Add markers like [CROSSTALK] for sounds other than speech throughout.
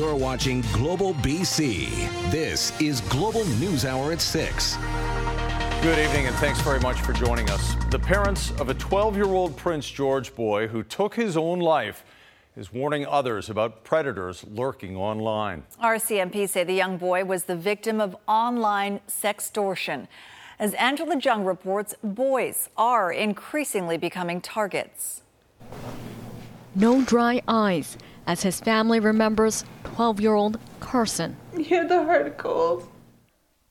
You're watching Global BC. This is Global News Hour at 6. Good evening, and thanks very much for joining us. The parents of a 12 year old Prince George boy who took his own life is warning others about predators lurking online. RCMP say the young boy was the victim of online sextortion. As Angela Jung reports, boys are increasingly becoming targets. No dry eyes as his family remembers 12 year old Carson. He had the heart cold.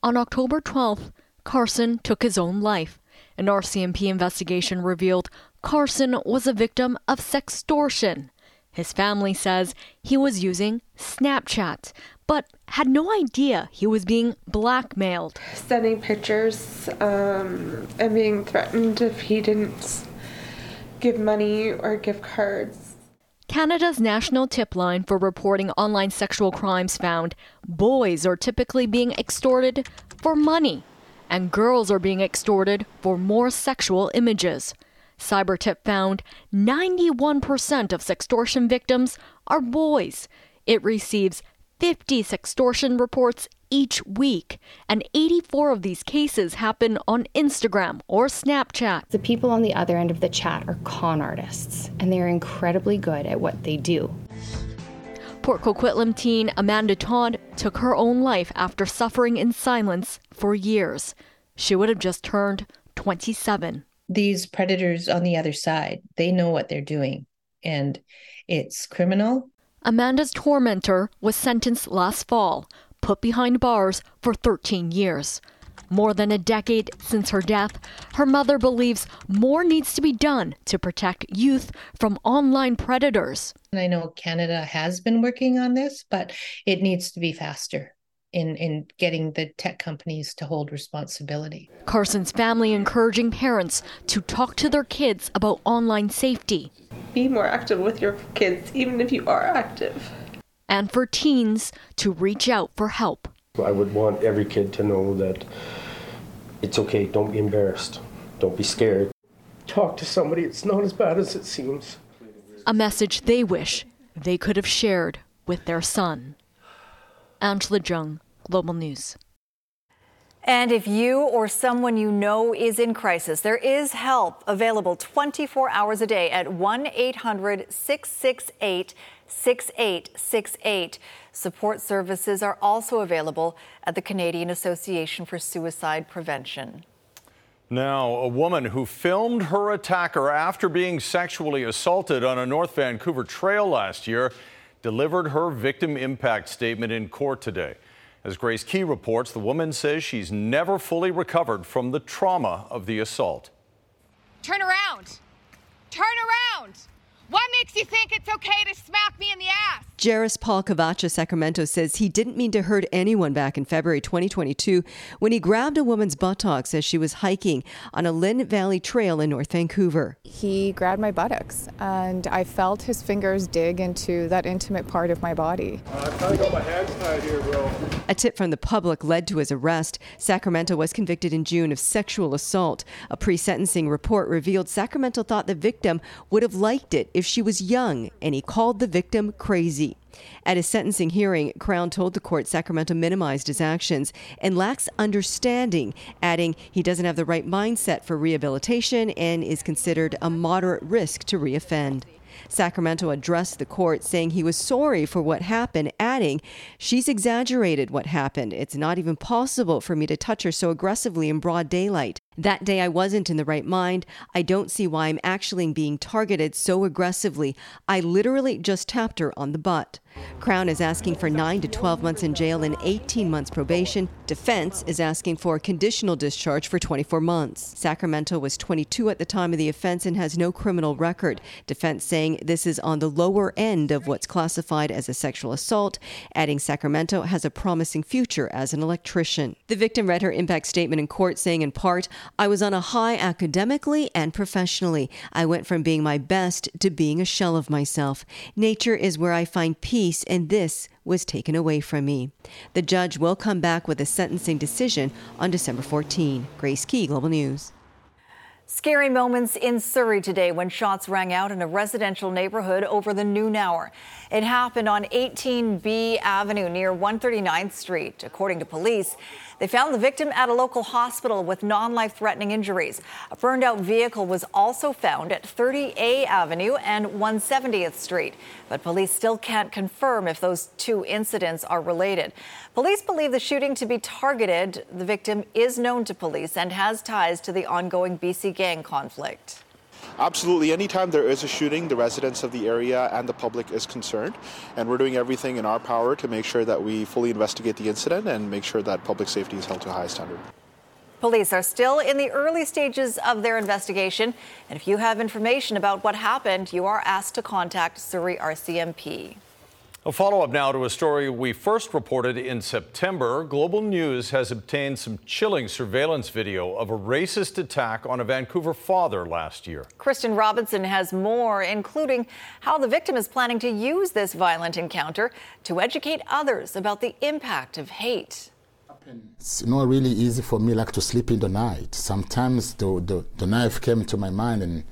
On October 12th, Carson took his own life. An RCMP investigation revealed Carson was a victim of sextortion. His family says he was using Snapchat, but had no idea he was being blackmailed. Sending pictures um, and being threatened if he didn't give money or gift cards. Canada's national tip line for reporting online sexual crimes found boys are typically being extorted for money, and girls are being extorted for more sexual images. CyberTip found 91% of sextortion victims are boys. It receives 50 sextortion reports each week, and 84 of these cases happen on Instagram or Snapchat. The people on the other end of the chat are con artists, and they are incredibly good at what they do. Port Coquitlam teen Amanda Todd took her own life after suffering in silence for years. She would have just turned 27. These predators on the other side, they know what they're doing, and it's criminal. Amanda's tormentor was sentenced last fall, put behind bars for 13 years. More than a decade since her death, her mother believes more needs to be done to protect youth from online predators. I know Canada has been working on this, but it needs to be faster in, in getting the tech companies to hold responsibility. Carson's family encouraging parents to talk to their kids about online safety. Be more active with your kids, even if you are active. And for teens to reach out for help. I would want every kid to know that it's okay, don't be embarrassed, don't be scared. Talk to somebody, it's not as bad as it seems. A message they wish they could have shared with their son. Angela Jung, Global News. And if you or someone you know is in crisis, there is help available 24 hours a day at 1 800 668 6868. Support services are also available at the Canadian Association for Suicide Prevention. Now, a woman who filmed her attacker after being sexually assaulted on a North Vancouver trail last year delivered her victim impact statement in court today. As Grace Ke reports, the woman says she's never fully recovered from the trauma of the assault. Turn around! Turn around! What makes you think it's okay to smack me in the ass? Jairus Paul Cavacha Sacramento says he didn't mean to hurt anyone back in February 2022 when he grabbed a woman's buttocks as she was hiking on a Lynn Valley Trail in North Vancouver. He grabbed my buttocks and I felt his fingers dig into that intimate part of my body. Uh, I kind of got my hands tied here, bro. A tip from the public led to his arrest. Sacramento was convicted in June of sexual assault. A pre sentencing report revealed Sacramento thought the victim would have liked it if she was young, and he called the victim crazy. At his sentencing hearing, Crown told the court Sacramento minimized his actions and lacks understanding, adding he doesn't have the right mindset for rehabilitation and is considered a moderate risk to reoffend. Sacramento addressed the court saying he was sorry for what happened, adding, She's exaggerated what happened. It's not even possible for me to touch her so aggressively in broad daylight. That day I wasn't in the right mind. I don't see why I'm actually being targeted so aggressively. I literally just tapped her on the butt. Crown is asking for 9 to 12 months in jail and 18 months probation. Defense is asking for a conditional discharge for 24 months. Sacramento was 22 at the time of the offense and has no criminal record. Defense saying this is on the lower end of what's classified as a sexual assault, adding Sacramento has a promising future as an electrician. The victim read her impact statement in court saying in part, I was on a high academically and professionally. I went from being my best to being a shell of myself. Nature is where I find peace, and this was taken away from me. The judge will come back with a sentencing decision on December 14. Grace Ke, Global News. Scary moments in Surrey today when shots rang out in a residential neighborhood over the noon hour. It happened on 18B Avenue near 139th Street. According to police, they found the victim at a local hospital with non life threatening injuries. A burned out vehicle was also found at 30A Avenue and 170th Street, but police still can't confirm if those two incidents are related. Police believe the shooting to be targeted. The victim is known to police and has ties to the ongoing BC gang conflict. Absolutely. Anytime there is a shooting, the residents of the area and the public is concerned. And we're doing everything in our power to make sure that we fully investigate the incident and make sure that public safety is held to a high standard. Police are still in the early stages of their investigation. And if you have information about what happened, you are asked to contact Surrey RCMP. A follow up now to a story we first reported in September. Global News has obtained some chilling surveillance video of a racist attack on a Vancouver father last year. Kristen Robinson has more, including how the victim is planning to use this violent encounter to educate others about the impact of hate. It's not really easy for me like to sleep in the night. Sometimes the, the, the knife came to my mind and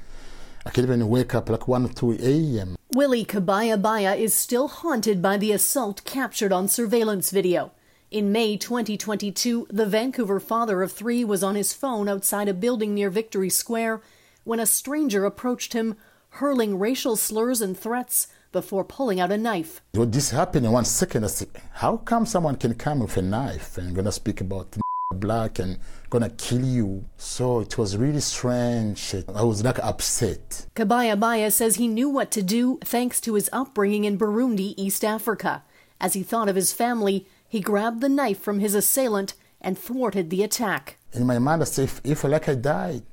I can even wake up like 1 or 2 a.m. Willie Kabaya Baya is still haunted by the assault captured on surveillance video. In May 2022, the Vancouver father of three was on his phone outside a building near Victory Square when a stranger approached him, hurling racial slurs and threats before pulling out a knife. When this happened in one second, I said, how come someone can come with a knife and gonna speak about black and gonna kill you. So it was really strange. I was like upset. Kabaya Baya says he knew what to do thanks to his upbringing in Burundi, East Africa. As he thought of his family, he grabbed the knife from his assailant and thwarted the attack. In my mind, I said, if, if like I died,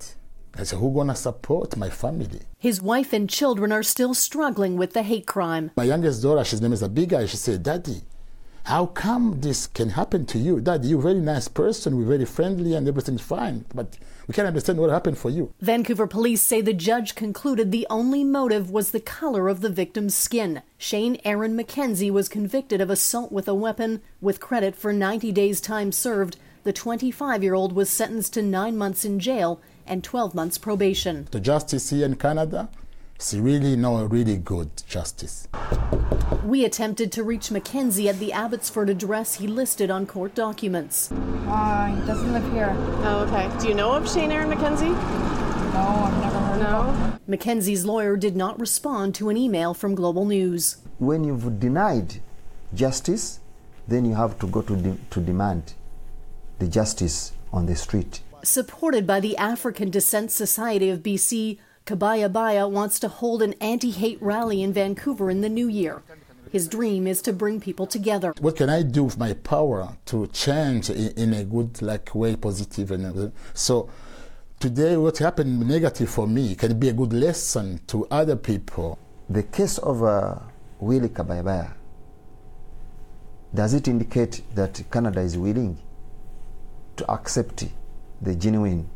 I said, who gonna support my family? His wife and children are still struggling with the hate crime. My youngest daughter, his name is Abigail, she said, Daddy, how come this can happen to you? Dad, you're a very nice person, we're very friendly, and everything's fine. But we can't understand what happened for you. Vancouver police say the judge concluded the only motive was the color of the victim's skin. Shane Aaron McKenzie was convicted of assault with a weapon with credit for 90 days' time served. The 25 year old was sentenced to nine months in jail and 12 months probation. The justice here in Canada is really no really good justice. We attempted to reach McKenzie at the Abbotsford address he listed on court documents. Uh, he doesn't live here. Oh, okay. Do you know of Shane Aaron McKenzie? No, I've never heard no. of him. McKenzie's lawyer did not respond to an email from Global News. When you've denied justice, then you have to go to, de- to demand the justice on the street. Supported by the African Descent Society of BC, Kabaya Baya wants to hold an anti hate rally in Vancouver in the new year. His dream is to bring people together. What can I do with my power to change in, in a good like way, positive and so today what happened negative for me can be a good lesson to other people. The case of uh, Willie Kabayabaya, does it indicate that Canada is willing to accept the genuine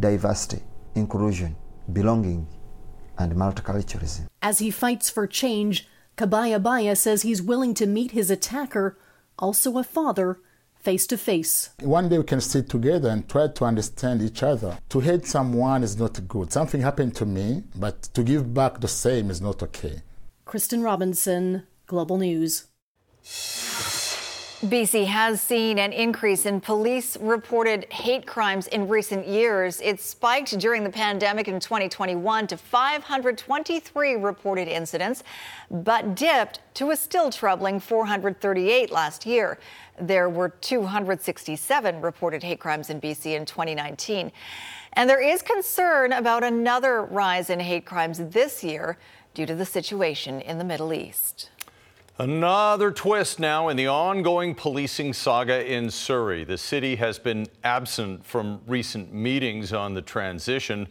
diversity, inclusion, belonging, and multiculturalism? As he fights for change, Kabaya Baya says he's willing to meet his attacker, also a father, face to face. One day we can sit together and try to understand each other. To hate someone is not good. Something happened to me, but to give back the same is not okay. Kristen Robinson, Global News. BC has seen an increase in police reported hate crimes in recent years. It spiked during the pandemic in 2021 to 523 reported incidents, but dipped to a still troubling 438 last year. There were 267 reported hate crimes in BC in 2019. And there is concern about another rise in hate crimes this year due to the situation in the Middle East. Another twist now in the ongoing policing saga in Surrey. The city has been absent from recent meetings on the transition.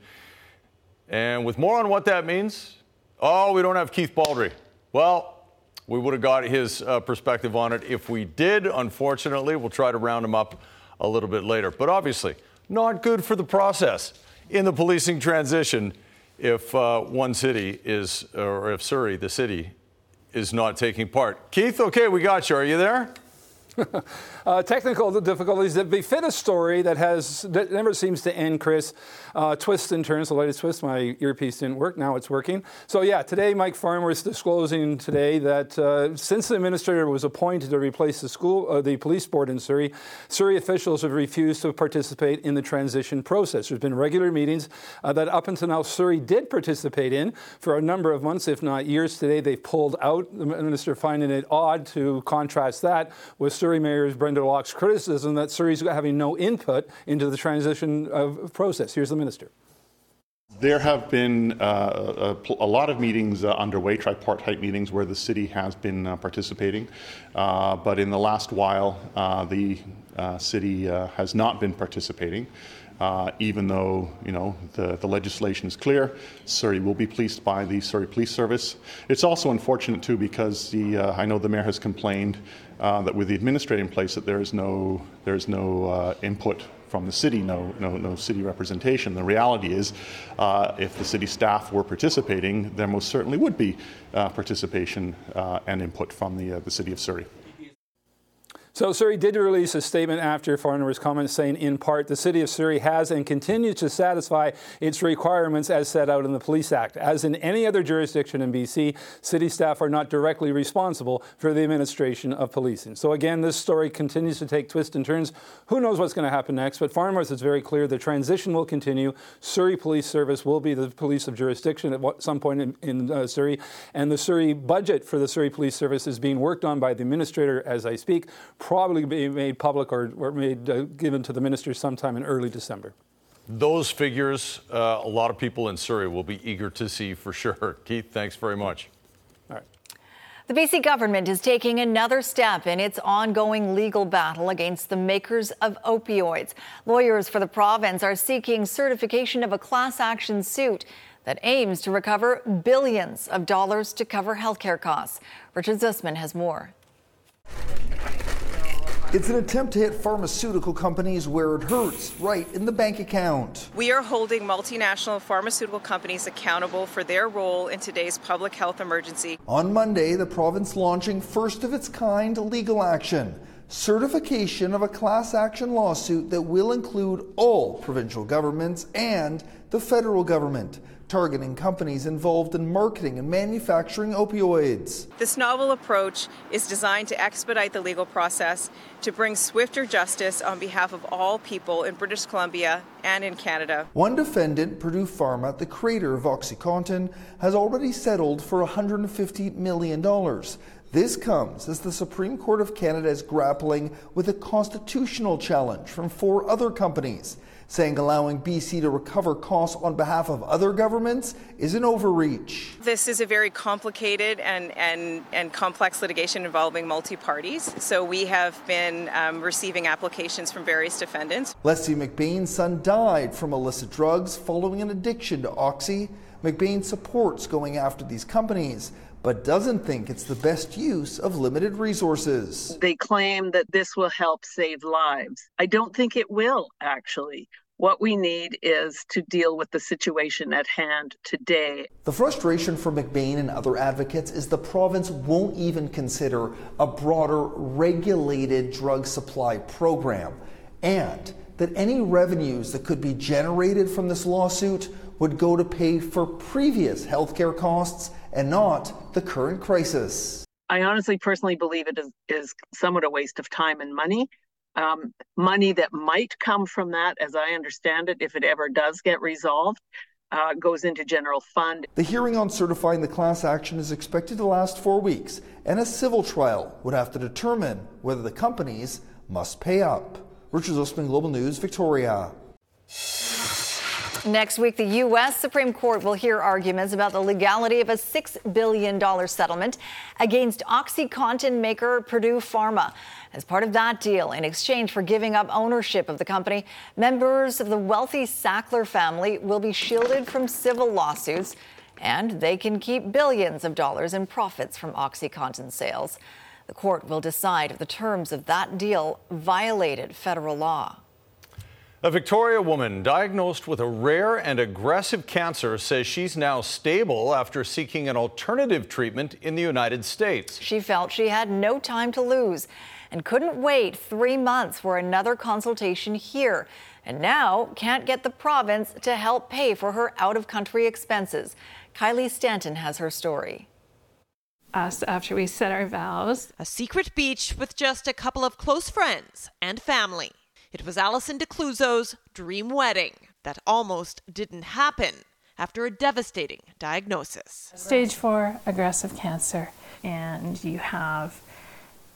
And with more on what that means, oh, we don't have Keith Baldrey. Well, we would have got his uh, perspective on it if we did. Unfortunately, we'll try to round him up a little bit later. But obviously, not good for the process in the policing transition if uh, one city is, or if Surrey, the city, is not taking part. Keith, okay, we got you. Are you there? [LAUGHS] uh, technical difficulties that befit a story that has that never seems to end, Chris. Uh, twists and turns, the latest twist. My earpiece didn't work. Now it's working. So yeah, today Mike Farnworth is disclosing today that uh, since the administrator was appointed to replace the school, uh, the police board in Surrey, Surrey officials have refused to participate in the transition process. There's been regular meetings uh, that up until now Surrey did participate in for a number of months, if not years. Today they've pulled out. The minister finding it odd to contrast that with Surrey Mayor Brenda Locke's criticism that Surrey's having no input into the transition of process. Here's the minister. There have been uh, a, a, lot of meetings uh, underway, tripartite meetings, where the city has been uh, participating. Uh, but in the last while, uh, the uh, city has not been participating. even though you know the, the legislation is clear, Surrey will be policed by the Surrey Police Service. It's also unfortunate too because the I know the mayor has complained uh, that with the administrator in place, that there is no there is no uh, input from the city, no no no city representation. The reality is, uh, if the city staff were participating, there most certainly would be uh, participation uh, and input from the uh, the city of Surrey. So Surrey did release a statement after Farnworth's comments saying, in part, the City of Surrey has and continues to satisfy its requirements as set out in the Police Act. As in any other jurisdiction in BC, city staff are not directly responsible for the administration of policing. So again, this story continues to take twists and turns. Who knows what's going to happen next? But Farnworth is very clear the transition will continue. Surrey Police Service will be the police of jurisdiction at some point in, in uh, Surrey. And the Surrey budget for the Surrey Police Service is being worked on by the administrator as I speak probably be made public or, or made uh, given to the ministers sometime in early December. Those figures, uh, a lot of people in Surrey will be eager to see for sure. [LAUGHS] Keith, thanks very much. All right. The BC government is taking another step in its ongoing legal battle against the makers of opioids. Lawyers for the province are seeking certification of a class action suit that aims to recover billions of dollars to cover healthcare costs. Richard Zussman has more. It's an attempt to hit pharmaceutical companies where it hurts, right in the bank account. We are holding multinational pharmaceutical companies accountable for their role in today's public health emergency. On Monday, the province launching first of its kind legal action certification of a class action lawsuit that will include all provincial governments and the federal government targeting companies involved in marketing and manufacturing opioids. This novel approach is designed to expedite the legal process to bring swifter justice on behalf of all people in British Columbia and in Canada. One defendant, Purdue Pharma, the creator of OxyContin, has already settled for $150 million. This comes as the Supreme Court of Canada is grappling with a constitutional challenge from four other companies saying allowing BC to recover costs on behalf of other governments is an overreach. This is a very complicated and, and, and complex litigation involving multi parties. So we have been um, receiving applications from various defendants. Leslie McBain's son died from illicit drugs following an addiction to Oxy. McBain supports going after these companies but doesn't think it's the best use of limited resources. They claim that this will help save lives. I don't think it will, actually. What we need is to deal with the situation at hand today. The frustration for McBain and other advocates is the province won't even consider a broader regulated drug supply program, and that any revenues that could be generated from this lawsuit would go to pay for previous healthcare costs and not the current crisis. I honestly personally believe it is, is somewhat a waste of time and money. Um, money that might come from that, as I understand it, if it ever does get resolved, uh, goes into general fund. The hearing on certifying the class action is expected to last four weeks, and a civil trial would have to determine whether the companies must pay up. Richard Zussman, Global News, Victoria. Next week, the U.S. Supreme Court will hear arguments about the legality of a $6 billion settlement against OxyContin maker Purdue Pharma. As part of that deal, in exchange for giving up ownership of the company, members of the wealthy Sackler family will be shielded from civil lawsuits, and they can keep billions of dollars in profits from OxyContin sales. The court will decide if the terms of that deal violated federal law. A Victoria woman diagnosed with a rare and aggressive cancer says she's now stable after seeking an alternative treatment in the United States. She felt she had no time to lose and couldn't wait three months for another consultation here. And now can't get the province to help pay for her out of country expenses. Kylie Stanton has her story. Us after we said our vows. A secret beach with just a couple of close friends and family. It was Alison DeCluso's dream wedding that almost didn't happen after a devastating diagnosis. Stage four aggressive cancer, and you have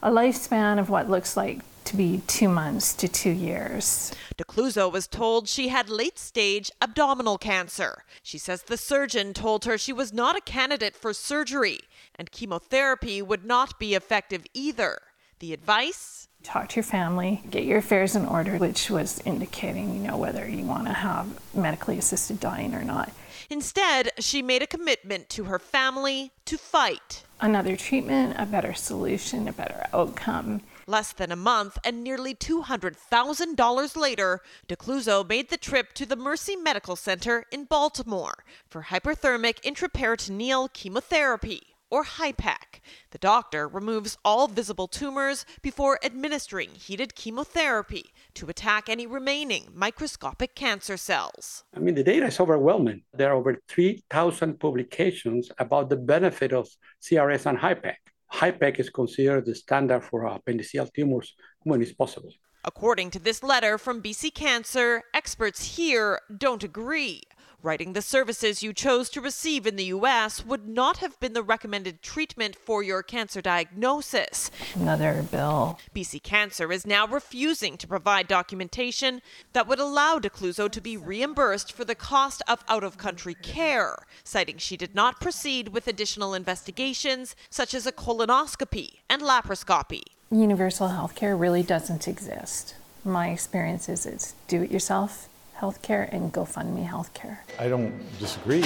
a lifespan of what looks like to be two months to two years. DeCluso was told she had late stage abdominal cancer. She says the surgeon told her she was not a candidate for surgery and chemotherapy would not be effective either. The advice? Talk to your family, get your affairs in order, which was indicating, you know, whether you want to have medically assisted dying or not. Instead, she made a commitment to her family to fight. Another treatment, a better solution, a better outcome. Less than a month and nearly $200,000 later, DeCluso made the trip to the Mercy Medical Center in Baltimore for hyperthermic intraperitoneal chemotherapy or HIPEC. The doctor removes all visible tumors before administering heated chemotherapy to attack any remaining microscopic cancer cells. I mean, the data is overwhelming. There are over 3,000 publications about the benefit of CRS and HIPEC. HIPEC is considered the standard for appendiceal tumors when it's possible. According to this letter from BC Cancer, experts here don't agree writing the services you chose to receive in the U.S. would not have been the recommended treatment for your cancer diagnosis. Another bill. BC Cancer is now refusing to provide documentation that would allow DeCluso to be reimbursed for the cost of out of country care, citing she did not proceed with additional investigations such as a colonoscopy and laparoscopy. Universal health care really doesn't exist. My experience is it's do it yourself healthcare and GoFundMe healthcare. I don't disagree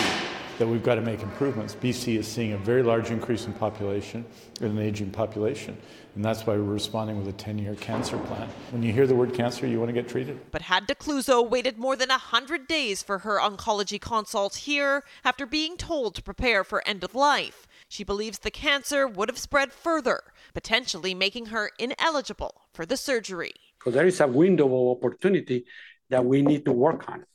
that we've got to make improvements. BC is seeing a very large increase in population, an aging population, and that's why we're responding with a 10 year cancer plan. When you hear the word cancer, you want to get treated. But had DeCluso waited more than 100 days for her oncology consult here after being told to prepare for end of life, she believes the cancer would have spread further, potentially making her ineligible for the surgery. Because there is a window of opportunity that we need to work on.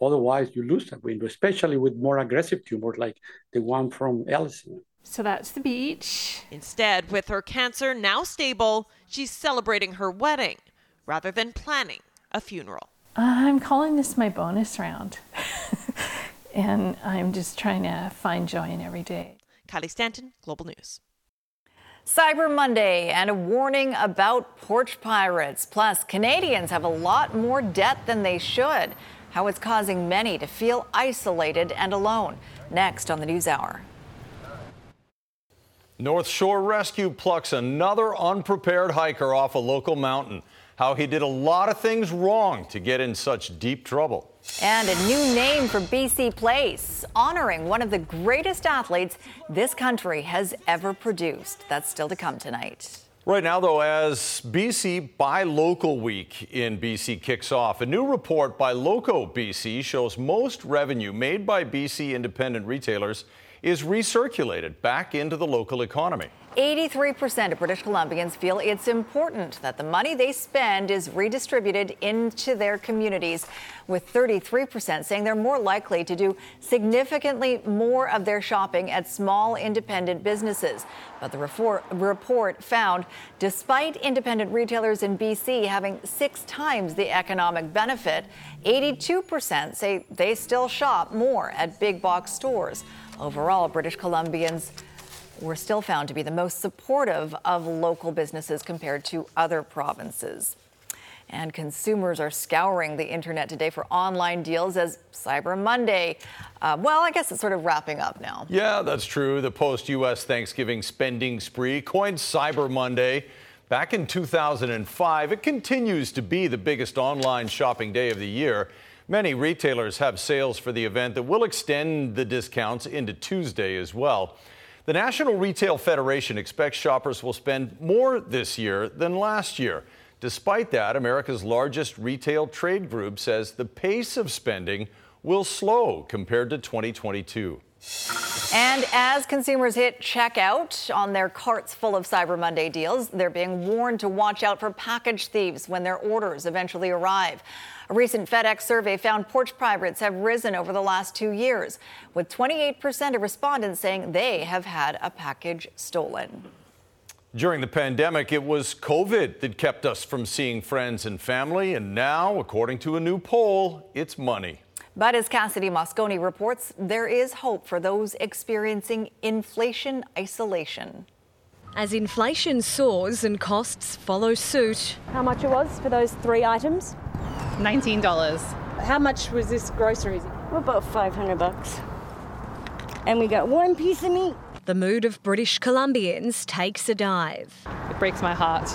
Otherwise, you lose that window, especially with more aggressive tumors like the one from Alison. So that's the beach. Instead, with her cancer now stable, she's celebrating her wedding rather than planning a funeral. Uh, I'm calling this my bonus round. [LAUGHS] and I'm just trying to find joy in every day. Kylie Stanton, Global News. Cyber Monday and a warning about porch pirates. Plus, Canadians have a lot more debt than they should. How it's causing many to feel isolated and alone. Next on the News Hour. North Shore Rescue plucks another unprepared hiker off a local mountain. How he did a lot of things wrong to get in such deep trouble. And a new name for BC Place, honoring one of the greatest athletes this country has ever produced. That's still to come tonight. Right now, though, as BC Buy Local Week in BC kicks off, a new report by Loco BC shows most revenue made by BC independent retailers is recirculated back into the local economy. 83% of British Columbians feel it's important that the money they spend is redistributed into their communities, with 33% saying they're more likely to do significantly more of their shopping at small independent businesses. But the report found despite independent retailers in BC having six times the economic benefit, 82% say they still shop more at big box stores. Overall, British Columbians were still found to be the most supportive of local businesses compared to other provinces. And consumers are scouring the internet today for online deals as Cyber Monday. Uh, well, I guess it's sort of wrapping up now. Yeah, that's true. The post US Thanksgiving spending spree coined Cyber Monday. Back in 2005, it continues to be the biggest online shopping day of the year. Many retailers have sales for the event that will extend the discounts into Tuesday as well. The National Retail Federation expects shoppers will spend more this year than last year. Despite that, America's largest retail trade group says the pace of spending will slow compared to 2022. And as consumers hit checkout on their carts full of Cyber Monday deals, they're being warned to watch out for package thieves when their orders eventually arrive. A recent FedEx survey found porch pirates have risen over the last two years, with 28% of respondents saying they have had a package stolen. During the pandemic, it was COVID that kept us from seeing friends and family, and now, according to a new poll, it's money. But as Cassidy Mosconi reports, there is hope for those experiencing inflation isolation. As inflation soars and costs follow suit. How much it was for those three items? $19. How much was this groceries? About 500 bucks. And we got one piece of meat. The mood of British Columbians takes a dive. It breaks my heart.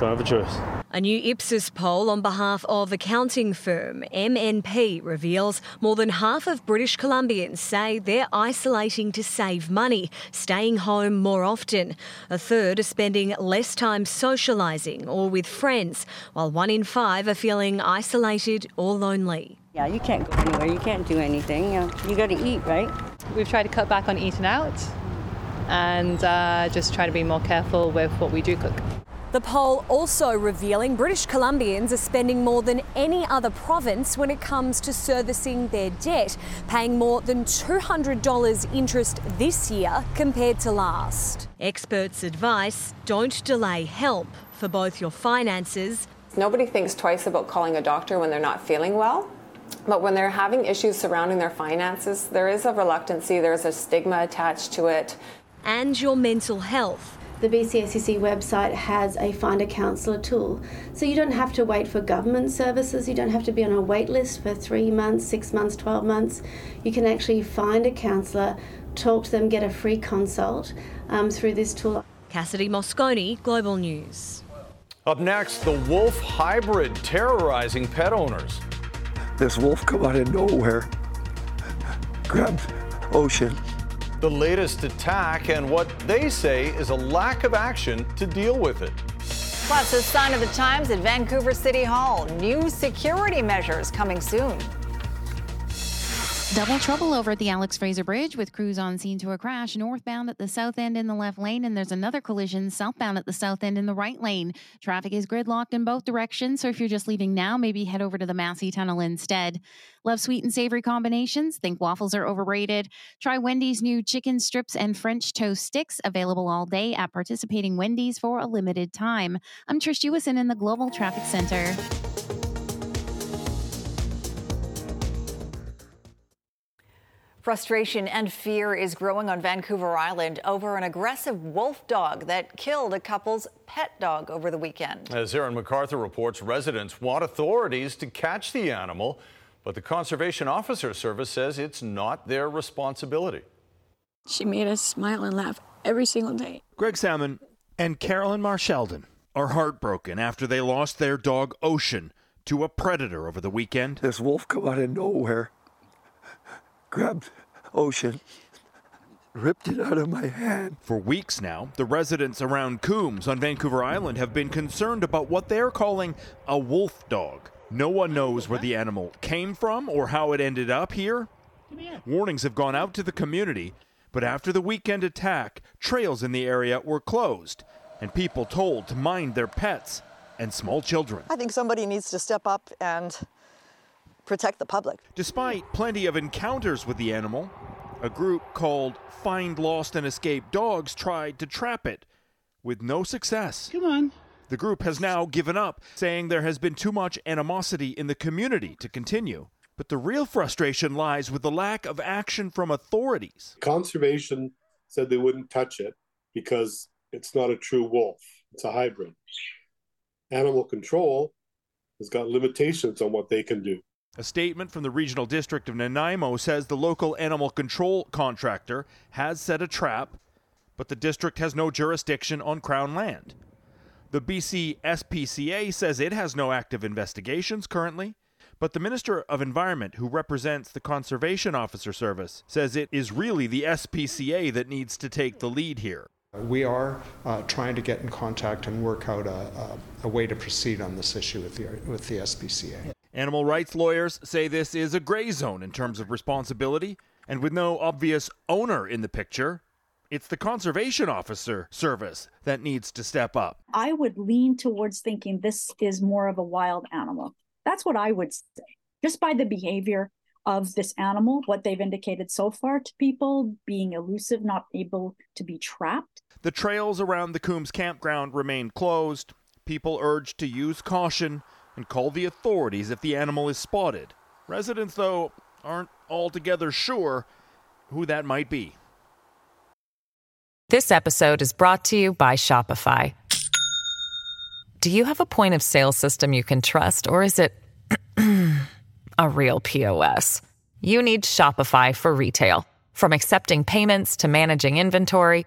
Don't have a choice. A new Ipsos poll on behalf of accounting firm MNP reveals more than half of British Columbians say they're isolating to save money, staying home more often. A third are spending less time socialising or with friends, while one in five are feeling isolated or lonely. Yeah, you can't go anywhere. You can't do anything. You got to eat, right? We've tried to cut back on eating out and uh, just try to be more careful with what we do cook. The poll also revealing British Columbians are spending more than any other province when it comes to servicing their debt, paying more than $200 interest this year compared to last. Experts advice don't delay help for both your finances. Nobody thinks twice about calling a doctor when they're not feeling well. But when they're having issues surrounding their finances, there is a reluctancy, there's a stigma attached to it. And your mental health. The BCACC website has a Find a Counsellor tool. So you don't have to wait for government services, you don't have to be on a wait list for three months, six months, 12 months. You can actually find a counsellor, talk to them, get a free consult um, through this tool. Cassidy Mosconi, Global News. Up next, the wolf hybrid terrorizing pet owners. This wolf come out of nowhere, grabbed Ocean, the latest attack and what they say is a lack of action to deal with it. Plus, a sign of the times at Vancouver City Hall. New security measures coming soon. Double trouble over at the Alex Fraser Bridge with crews on scene to a crash northbound at the south end in the left lane, and there's another collision southbound at the south end in the right lane. Traffic is gridlocked in both directions, so if you're just leaving now, maybe head over to the Massey Tunnel instead. Love sweet and savory combinations? Think waffles are overrated? Try Wendy's new chicken strips and French toast sticks, available all day at participating Wendy's for a limited time. I'm Trish Jewison in the Global Traffic Center. Frustration and fear is growing on Vancouver Island over an aggressive wolf dog that killed a couple's pet dog over the weekend. As Aaron MacArthur reports, residents want authorities to catch the animal, but the Conservation Officer Service says it's not their responsibility. She made us smile and laugh every single day. Greg Salmon and Carolyn Marsheldon are heartbroken after they lost their dog Ocean to a predator over the weekend. This wolf come out of nowhere grabbed Ocean, ripped it out of my hand. For weeks now, the residents around Coombs on Vancouver Island have been concerned about what they're calling a wolf dog. No one knows where the animal came from or how it ended up here. Warnings have gone out to the community, But after the weekend attack, trails in the area were closed and people told to mind their pets and small children. I think somebody needs to step up and protect the public. Despite plenty of encounters with the animal, a group called Find Lost and Escaped Dogs tried to trap it with no success. Come on. The group has now given up, saying there has been too much animosity in the community to continue. But the real frustration lies with the lack of action from authorities. Conservation said they wouldn't touch it because it's not a true wolf, it's a hybrid. Animal control has got limitations on what they can do. A statement from the regional district of Nanaimo says the local animal control contractor has set a trap, but the district has no jurisdiction on Crown land. The BC SPCA says it has no active investigations currently, but the Minister of Environment, who represents the Conservation Officer Service, says it is really the SPCA that needs to take the lead here. We are uh, trying to get in contact and work out a, a, a, way to proceed on this issue with the, with the SPCA. Animal rights lawyers say this is a gray zone in terms of responsibility, and with no obvious owner in the picture, it's the conservation officer service that needs to step up. I would lean towards thinking this is more of a wild animal. That's what I would say. Just by the behavior of this animal, what they've indicated so far to people, being elusive, not able to be trapped. The trails around the Coombs campground remain closed. People urged to use caution and call the authorities if the animal is spotted. Residents, though, aren't altogether sure who that might be. This episode is brought to you by Shopify. Do you have a point of sale system you can trust, or is it [CLEARS THROAT] a real POS? You need Shopify for retail. From accepting payments to managing inventory,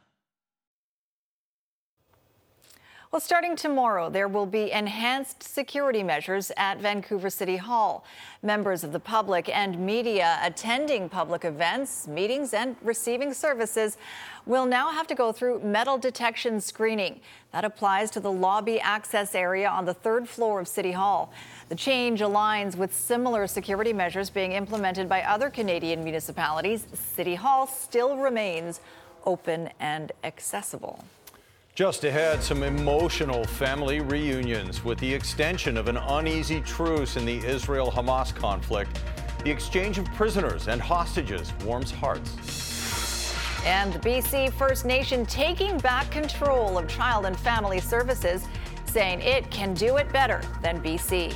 Well, starting tomorrow, there will be enhanced security measures at Vancouver City Hall. Members of the public and media attending public events, meetings, and receiving services will now have to go through metal detection screening. That applies to the lobby access area on the third floor of City Hall. The change aligns with similar security measures being implemented by other Canadian municipalities. City Hall still remains open and accessible. Just ahead, some emotional family reunions with the extension of an uneasy truce in the Israel Hamas conflict. The exchange of prisoners and hostages warms hearts. And the BC First Nation taking back control of child and family services, saying it can do it better than BC.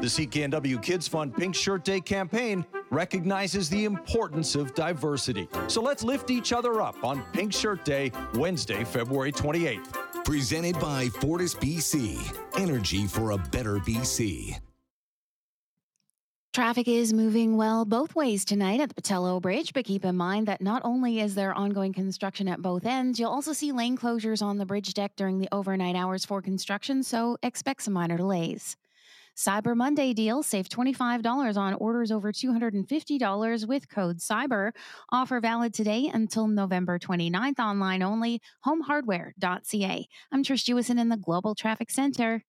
The CKNW Kids Fund Pink Shirt Day campaign recognizes the importance of diversity. So let's lift each other up on Pink Shirt Day, Wednesday, February 28th. Presented by Fortis BC. Energy for a better BC. Traffic is moving well both ways tonight at the Pattullo Bridge, but keep in mind that not only is there ongoing construction at both ends, you'll also see lane closures on the bridge deck during the overnight hours for construction, so expect some minor delays. Cyber Monday deal. Save $25 on orders over $250 with code CYBER. Offer valid today until November 29th, online only, homehardware.ca. I'm Trish Jewison in the Global Traffic Center.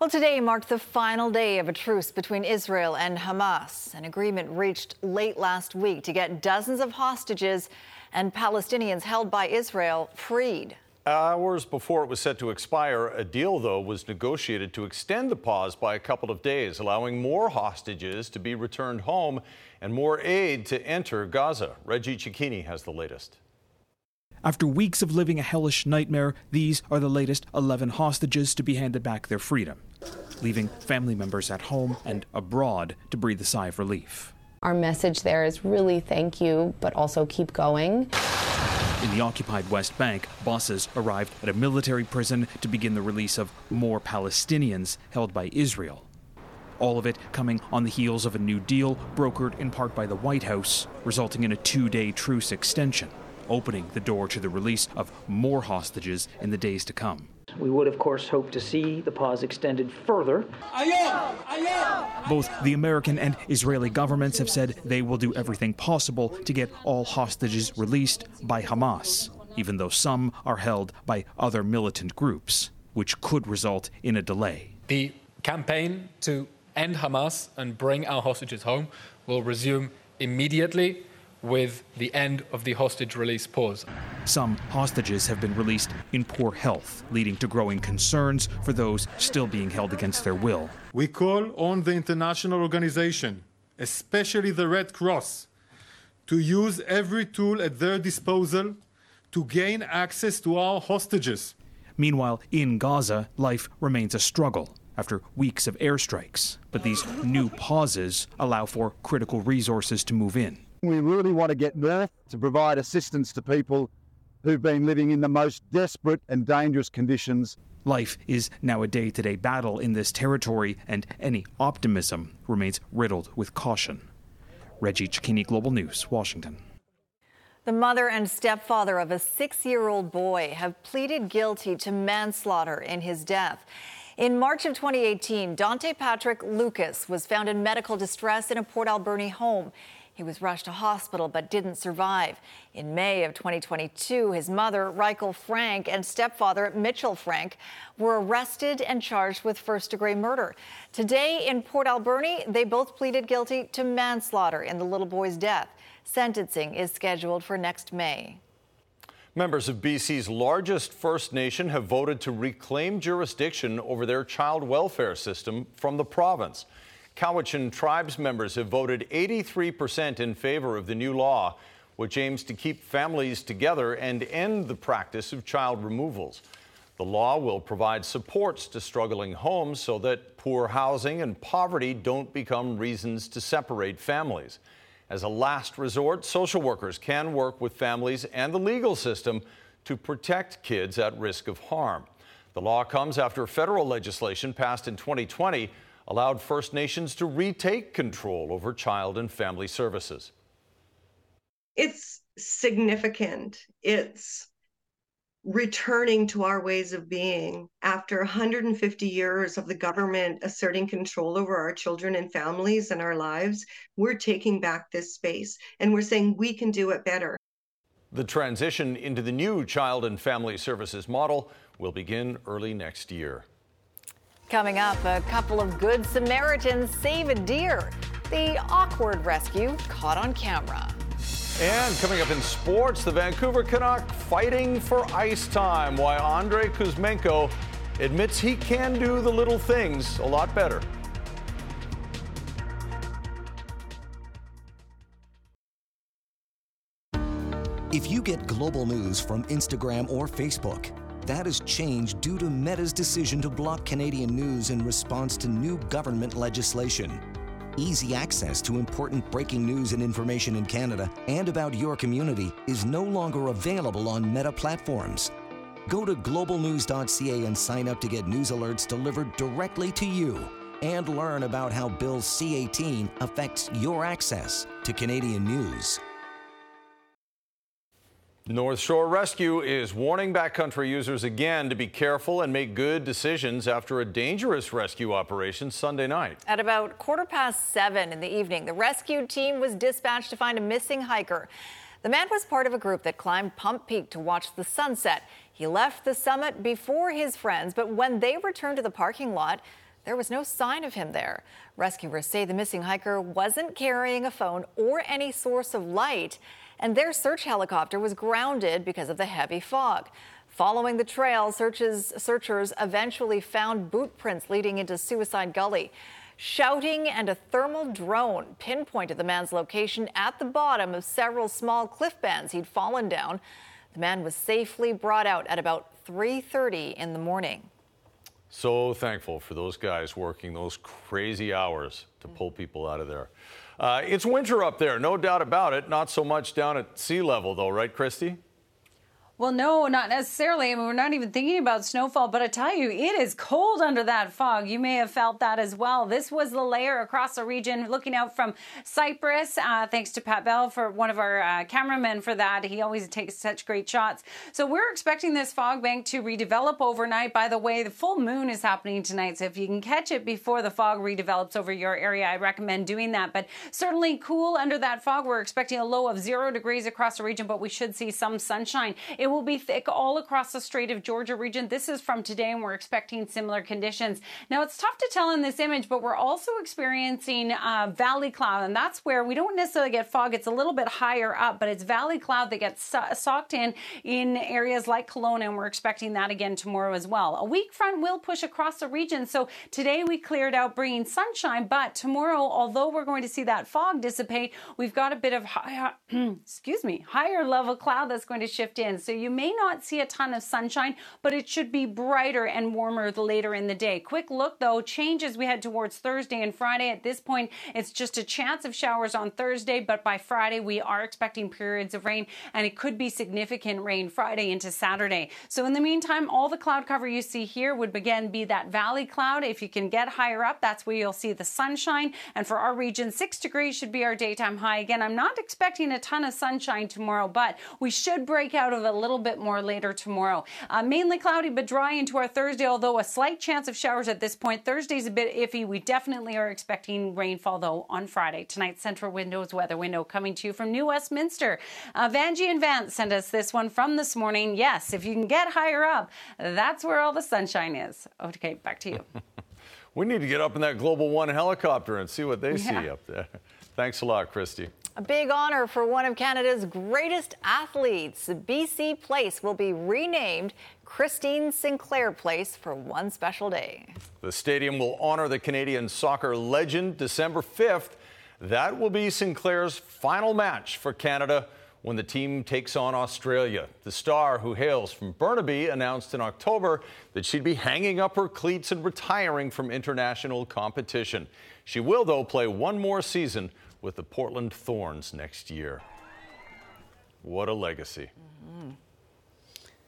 Well, today marked the final day of a truce between Israel and Hamas. An agreement reached late last week to get dozens of hostages and Palestinians held by Israel freed. Hours before it was set to expire, a deal, though, was negotiated to extend the pause by a couple of days, allowing more hostages to be returned home and more aid to enter Gaza. Reggie Cecchini has the latest. After weeks of living a hellish nightmare, these are the latest 11 hostages to be handed back their freedom, leaving family members at home and abroad to breathe a sigh of relief. Our message there is really thank you, but also keep going. In the occupied West Bank, buses arrived at a military prison to begin the release of more Palestinians held by Israel. All of it coming on the heels of a new deal brokered in part by the White House, resulting in a two day truce extension, opening the door to the release of more hostages in the days to come. We would, of course, hope to see the pause extended further. Both the American and Israeli governments have said they will do everything possible to get all hostages released by Hamas, even though some are held by other militant groups, which could result in a delay. The campaign to end Hamas and bring our hostages home will resume immediately with the end of the hostage release pause. Some hostages have been released in poor health, leading to growing concerns for those still being held against their will. We call on the international organization, especially the Red Cross, to use every tool at their disposal to gain access to our hostages. Meanwhile, in Gaza, life remains a struggle after weeks of airstrikes. But these new pauses allow for critical resources to move in. We really want to get there to provide assistance to people who've been living in the most desperate and dangerous conditions. Life is now a day to day battle in this territory, and any optimism remains riddled with caution. Reggie Cecchini, Global News, Washington. The mother and stepfather of a six year old boy have pleaded guilty to manslaughter in his death. In March of 2018, Dante Patrick Lucas was found in medical distress in a Port Alberni home. He was rushed to hospital but didn't survive. In May of 2022, his mother, Reichel Frank, and stepfather, Mitchell Frank, were arrested and charged with first degree murder. Today in Port Alberni, they both pleaded guilty to manslaughter in the little boy's death. Sentencing is scheduled for next May. Members of BC's largest First Nation have voted to reclaim jurisdiction over their child welfare system from the province. Cowichan tribes members have voted 83% in favor of the new law, which aims to keep families together and end the practice of child removals. The law will provide supports to struggling homes so that poor housing and poverty don't become reasons to separate families. As a last resort, social workers can work with families and the legal system to protect kids at risk of harm. The law comes after federal legislation passed in 2020 allowed First Nations to retake control over child and family services. It's significant. It's returning to our ways of being after 150 years of the government asserting control over our children and families and our lives. We're taking back this space and we're saying we can do it better. The transition into the new child and family services model will begin early next year. Coming up, a couple of good Samaritans save a deer. The awkward rescue caught on camera. And coming up in sports, the Vancouver Canuck fighting for ice time. Why Andrei Kuzmenko admits he can do the little things a lot better. If you get global news from Instagram or Facebook, that has changed due to Meta's decision to block Canadian news in response to new government legislation. Easy access to important breaking news and information in Canada and about your community is no longer available on Meta platforms. Go to globalnews.ca and sign up to get news alerts delivered directly to you and learn about how Bill C 18 affects your access to Canadian news. North Shore Rescue is warning backcountry users again to be careful and make good decisions after a dangerous rescue operation Sunday night. At about quarter past seven in the evening, the rescue team was dispatched to find a missing hiker. The man was part of a group that climbed Pump Peak to watch the sunset. He left the summit before his friends, but when they returned to the parking lot, there was no sign of him there. Rescuers say the missing hiker wasn't carrying a phone or any source of light and their search helicopter was grounded because of the heavy fog. Following the trail, searches, searchers eventually found boot prints leading into Suicide Gully. Shouting and a thermal drone pinpointed the man's location at the bottom of several small cliff bands he'd fallen down. The man was safely brought out at about 3:30 in the morning. So thankful for those guys working those crazy hours to pull people out of there. Uh, it's winter up there, no doubt about it. Not so much down at sea level, though, right, Christy? Well, no, not necessarily. I mean, we're not even thinking about snowfall, but I tell you, it is cold under that fog. You may have felt that as well. This was the layer across the region, looking out from Cypress. Uh, thanks to Pat Bell for one of our uh, cameramen for that. He always takes such great shots. So we're expecting this fog bank to redevelop overnight. By the way, the full moon is happening tonight, so if you can catch it before the fog redevelops over your area, I recommend doing that. But certainly cool under that fog. We're expecting a low of zero degrees across the region, but we should see some sunshine. It will be thick all across the Strait of Georgia region. This is from today, and we're expecting similar conditions. Now, it's tough to tell in this image, but we're also experiencing uh, valley cloud, and that's where we don't necessarily get fog. It's a little bit higher up, but it's valley cloud that gets so- socked in in areas like Kelowna, and we're expecting that again tomorrow as well. A weak front will push across the region, so today we cleared out, bringing sunshine, but tomorrow, although we're going to see that fog dissipate, we've got a bit of high, [CLEARS THROAT] excuse me, higher level cloud that's going to shift in. So you may not see a ton of sunshine, but it should be brighter and warmer later in the day. Quick look though, changes we head towards Thursday and Friday. At this point, it's just a chance of showers on Thursday, but by Friday, we are expecting periods of rain and it could be significant rain Friday into Saturday. So in the meantime, all the cloud cover you see here would again be that valley cloud. If you can get higher up, that's where you'll see the sunshine. And for our region, six degrees should be our daytime high. Again, I'm not expecting a ton of sunshine tomorrow, but we should break out of a little bit more later tomorrow. Uh, mainly cloudy but dry into our Thursday, although a slight chance of showers at this point. Thursday's a bit iffy. We definitely are expecting rainfall though on Friday. Tonight's Centra Windows weather window coming to you from New Westminster. Uh, Vanjie and Vance sent us this one from this morning. Yes, if you can get higher up, that's where all the sunshine is. Okay, back to you. [LAUGHS] We need to get up in that Global One helicopter and see what they Yeah. see up there. Thanks a lot, Christy. A big honor for one of Canada's greatest athletes. BC Place will be renamed Christine Sinclair Place for one special day. The stadium will honor the Canadian soccer legend December 5th. That will be Sinclair's final match for Canada when the team takes on Australia. The star, who hails from Burnaby, announced in October that she'd be hanging up her cleats and retiring from international competition. She will, though, play one more season with the Portland Thorns next year. What a legacy.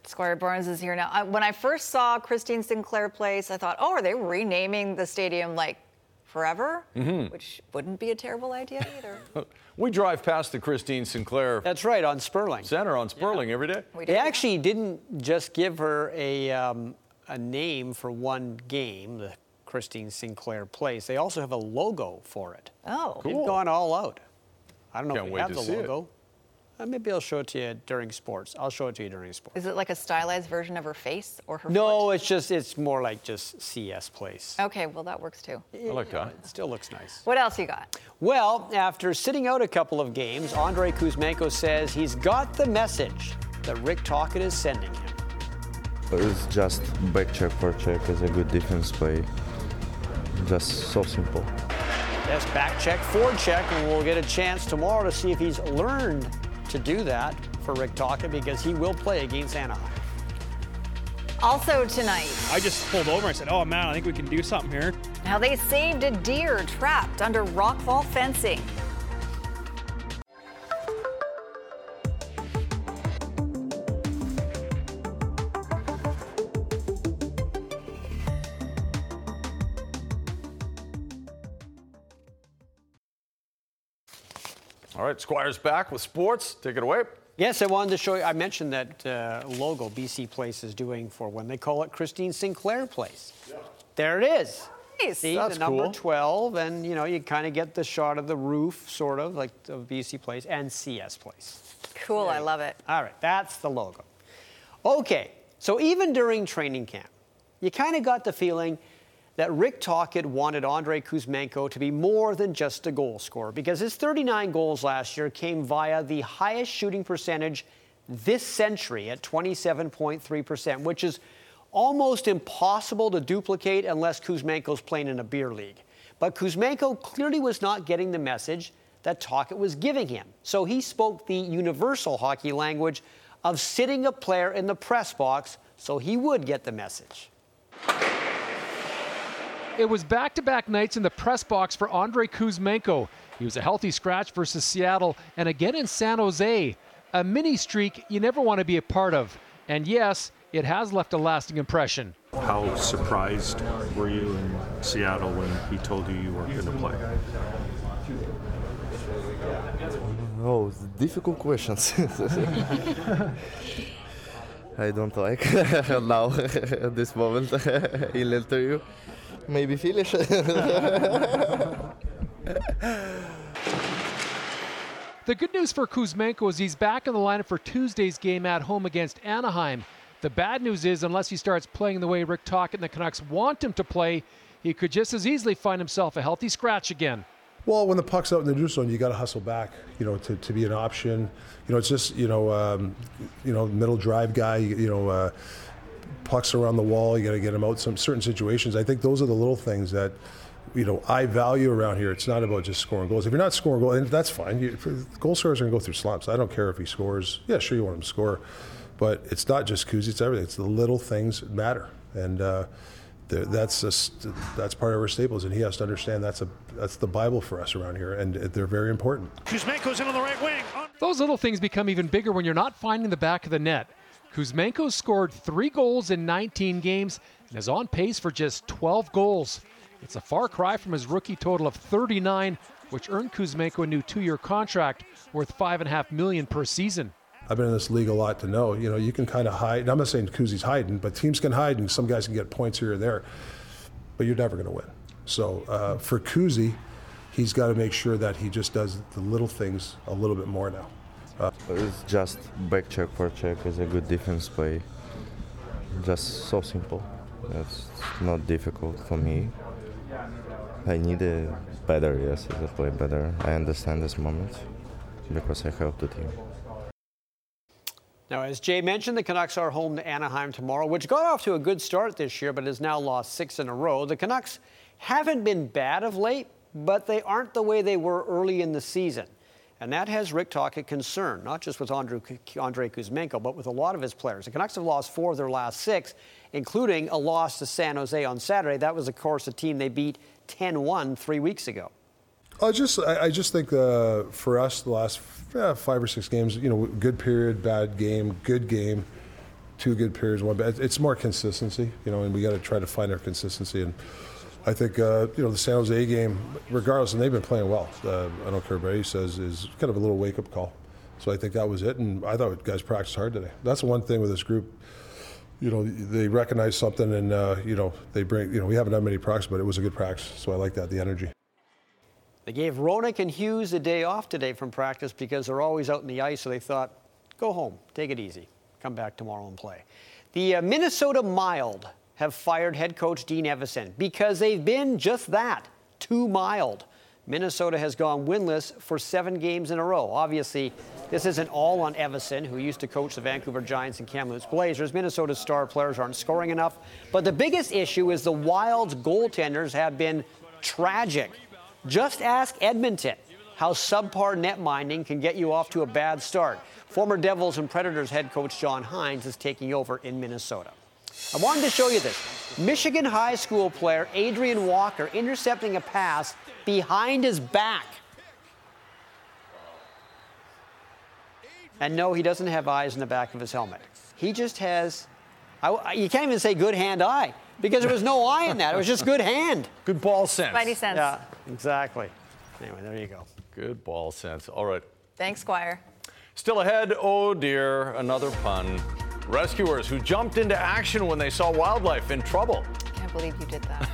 Squire Barnes is here now. I, when I first saw Christine Sinclair Place, I thought, oh, are they renaming the stadium like forever? Mhm. Which wouldn't be a terrible idea either. [LAUGHS] We drive past the Christine Sinclair. That's right, on Sperling. Center on Sperling every day. They actually didn't just give her a, um, a name for one game, the Christine Sinclair Place. They also have a logo for it. Oh. cool. They've gone all out. I don't know Can't if we have the see it. logo. Uh, maybe I'll show it to you during sports. I'll show it to you during sports. Is it like a stylized version of her face or her No, it's just it's more like just CS Place. Okay, well, that works too. I like that. It still looks nice. What else you got? Well, after sitting out a couple of games, Andrei Kuzmenko says he's got the message that Rick Tocchet is sending him. It's just back check, for check as a good defense play. Just so simple. Yes, back check, forward check, and we'll get a chance tomorrow to see if he's learned to do that for Rick Tocchet because he will play against Anaheim. Also tonight, I just pulled over and said, "Oh man, I think we can do something here." Now they saved a deer trapped under rock rockfall fencing. Right, Squire's back with sports. Take it away. Yes, I wanted to show you. I mentioned that uh, logo BC Place is doing for when they call it Christine Sinclair Place. There it is. See That's the number cool. 12, and you know you kind of get the shot of the roof, sort of like of BC Place and CS Place. Cool, I love it. All right, that's the logo. Okay, so even during training camp, you kind of got the feeling that Rick Tocchet wanted Andrei Kuzmenko to be more than just a goal scorer because his 39 goals last year came via the highest shooting percentage this century at 27.3%, which is almost impossible to duplicate unless Kuzmenko's playing in a beer league. But Kuzmenko clearly was not getting the message that Tocchet was giving him. So he spoke the universal hockey language of sitting a player in the press box so he would get the message. It was back to back nights in the press box for Andrei Kuzmenko. He was a healthy scratch versus Seattle and again in San Jose. a mini streak you never want to be a part of. And yes, it has left a lasting impression. How surprised were you in Seattle when he told you you weren't going to play? Oh, difficult questions. [LAUGHS] I don't like [LAUGHS] now [LAUGHS] at this moment in the interview. Maybe finish. The good news for Kuzmenko is he's back in the lineup for Tuesday's game at home against Anaheim. The bad news is, unless he starts playing the way Rick Tocchet and the Canucks want him to play, he could just as easily find himself a healthy scratch again. Well, when the puck's out in the neutral zone, you got to hustle back, you know, to, to be an option. You know, it's just, you know, um, you know, middle drive guy, you, you know, uh, pucks around the wall, you got to get them out some certain situations. I think those are the little things that, you know, I value around here. It's not about just scoring goals. If you're not scoring goals, that's fine. You, goal scorers are going to go through slumps. I don't care if he scores. Yeah, sure, you want him to score. But it's not just Kuzi, it's everything. It's the little things that matter. And, uh, that's just, that's part of our staples, and he has to understand that's a that's the Bible for us around here, and they're very important. Kuzmenko's in on the right wing. Those little things become even bigger when you're not finding the back of the net. Kuzmenko scored three goals in 19 games and is on pace for just 12 goals. It's a far cry from his rookie total of 39, which earned Kuzmenko a new two-year contract worth five and a half million per season. I've been in this league a lot to know. You know, you can kind of hide. I'm not saying Kuzi's hiding, but teams can hide, and some guys can get points here or there. But you're never going to win. So uh, for Kuzi, he's got to make sure that he just does the little things a little bit more now. Uh, it's just back check for check. It's a good defense play. Just so simple. It's not difficult for me. I need a better, yes, to play better. I understand this moment because I help the team. Now, as Jay mentioned, the Canucks are home to Anaheim tomorrow, which got off to a good start this year, but has now lost six in a row. The Canucks haven't been bad of late, but they aren't the way they were early in the season. And that has Rick Tocchet concerned, not just with Andrei, Andrei Kuzmenko, but with a lot of his players. The Canucks have lost four of their last six, including a loss to San Jose on Saturday. That was, of course, a team they beat 10 1 three weeks ago. I just, I, just think uh, for us, the last five or six games, you know, good period, bad game, good game, two good periods, one bad. It's more consistency, you know, and we got to try to find our consistency. And I think, uh, you know, the San Jose game, regardless, and they've been playing well. Uh, I don't care what he says, is kind of a little wake up call. So I think that was it. And I thought guys practiced hard today. That's one thing with this group. You know, they recognize something and, uh, you know, they bring, you know, we haven't done many practices, but it was a good practice. So I like that, the energy. They gave Hronek and Hughes a day off today from practice because they're always out in the ice, so they thought, go home, take it easy, come back tomorrow and play. The uh, Minnesota Mild have fired head coach Dean Evason because they've been just that, too mild. Minnesota has gone winless for seven games in a row. Obviously, this isn't all on Evason, who used to coach the Vancouver Giants and Kamloops Blazers. Minnesota's star players aren't scoring enough. But the biggest issue is the Wild's goaltenders have been tragic. Just ask Edmonton how subpar net minding can get you off to a bad start. Former Devils and Predators head coach John Hynes is taking over in Minnesota. I wanted to show you this. Michigan high school player Adrian Walker intercepting a pass behind his back. And no, he doesn't have eyes in the back of his helmet. He just has, I, you can't even say good hand eye because there was no eye in that. It was just good hand. Good ball sense. Spidey sense. Yeah, exactly. Anyway, there you go. Good ball sense. All right. Thanks, Squire. Still ahead, oh dear, another pun. Rescuers who jumped into action when they saw wildlife in trouble. I can't believe you did that.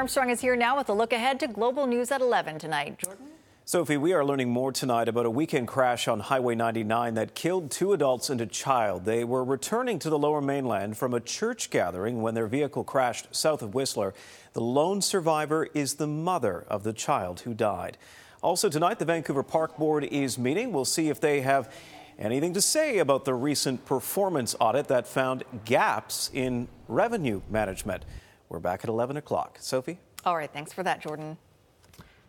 Armstrong is here now with a look ahead to global news at 11 tonight. Jordan? Sophie, we are learning more tonight about a weekend crash on Highway 99 that killed two adults and a child. They were returning to the lower mainland from a church gathering when their vehicle crashed south of Whistler. The lone survivor is the mother of the child who died. Also, tonight, the Vancouver Park Board is meeting. We'll see if they have anything to say about the recent performance audit that found gaps in revenue management. We're back at 11 o'clock. Sophie? All right, thanks for that, Jordan.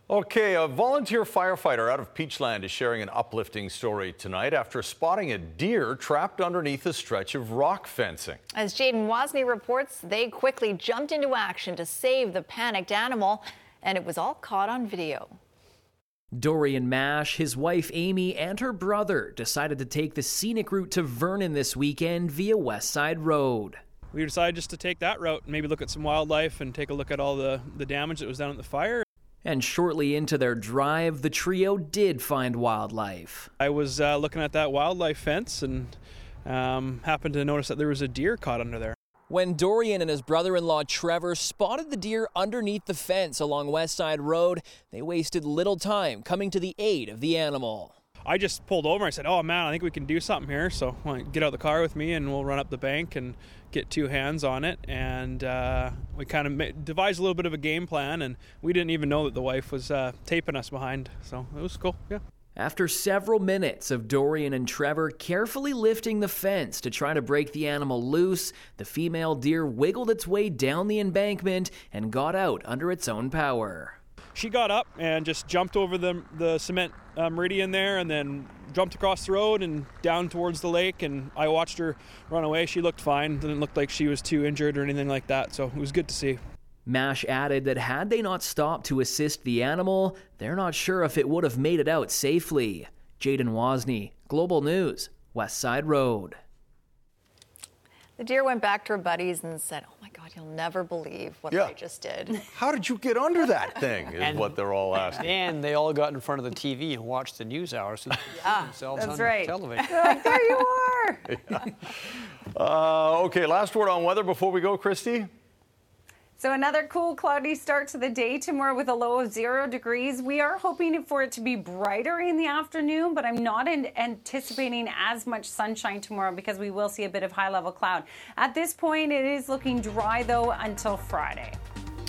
Okay, a volunteer firefighter out of Peachland is sharing an uplifting story tonight after spotting a deer trapped underneath a stretch of rock fencing. As Jaden Wozni reports, they quickly jumped into action to save the panicked animal, and it was all caught on video. Dorian Mash, his wife Amy, and her brother decided to take the scenic route to Vernon this weekend via West Side Road. We decided just to take that route and maybe look at some wildlife and take a look at all the, the damage that was done at the fire. And shortly into their drive, the trio did find wildlife. I was uh, looking at that wildlife fence and um, happened to notice that there was a deer caught under there. When Dorian and his brother in law Trevor spotted the deer underneath the fence along West Side Road, they wasted little time coming to the aid of the animal. I just pulled over. I said, "Oh man, I think we can do something here." So get out of the car with me, and we'll run up the bank and get two hands on it. And uh, we kind of devised a little bit of a game plan, and we didn't even know that the wife was uh, taping us behind. So it was cool. Yeah. After several minutes of Dorian and Trevor carefully lifting the fence to try to break the animal loose, the female deer wiggled its way down the embankment and got out under its own power she got up and just jumped over the, the cement uh, meridian there and then jumped across the road and down towards the lake and i watched her run away she looked fine didn't look like she was too injured or anything like that so it was good to see Mash added that had they not stopped to assist the animal, they're not sure if it would have made it out safely. Jaden Wozni, Global News, West Side Road. The deer went back to her buddies and said, Oh my God, you'll never believe what yeah. I just did. [LAUGHS] How did you get under that [LAUGHS] thing? Is and, what they're all asking. And they all got in front of the TV and watched the news hours. And yeah, themselves that's on right. television. like, there you [LAUGHS] are. yeah. uh, okay, last word on weather before we go, Christy. So another cool, cloudy start to the day tomorrow with a low of zero degrees. We are hoping for it to be brighter in the afternoon, but I'm not anticipating as much sunshine tomorrow because we will see a bit of high level cloud. At this point, it is looking dry though until Friday.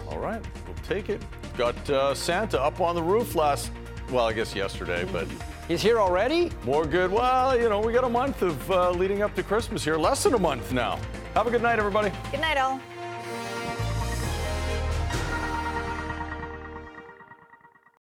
All right, we'll take it. Got uh, Santa up on the roof last, well, I guess yesterday, but. He's here already? More good. Well, you know, we got a month of uh, leading up to Christmas here, less than a month now. Have a good night, everybody. Good night, all.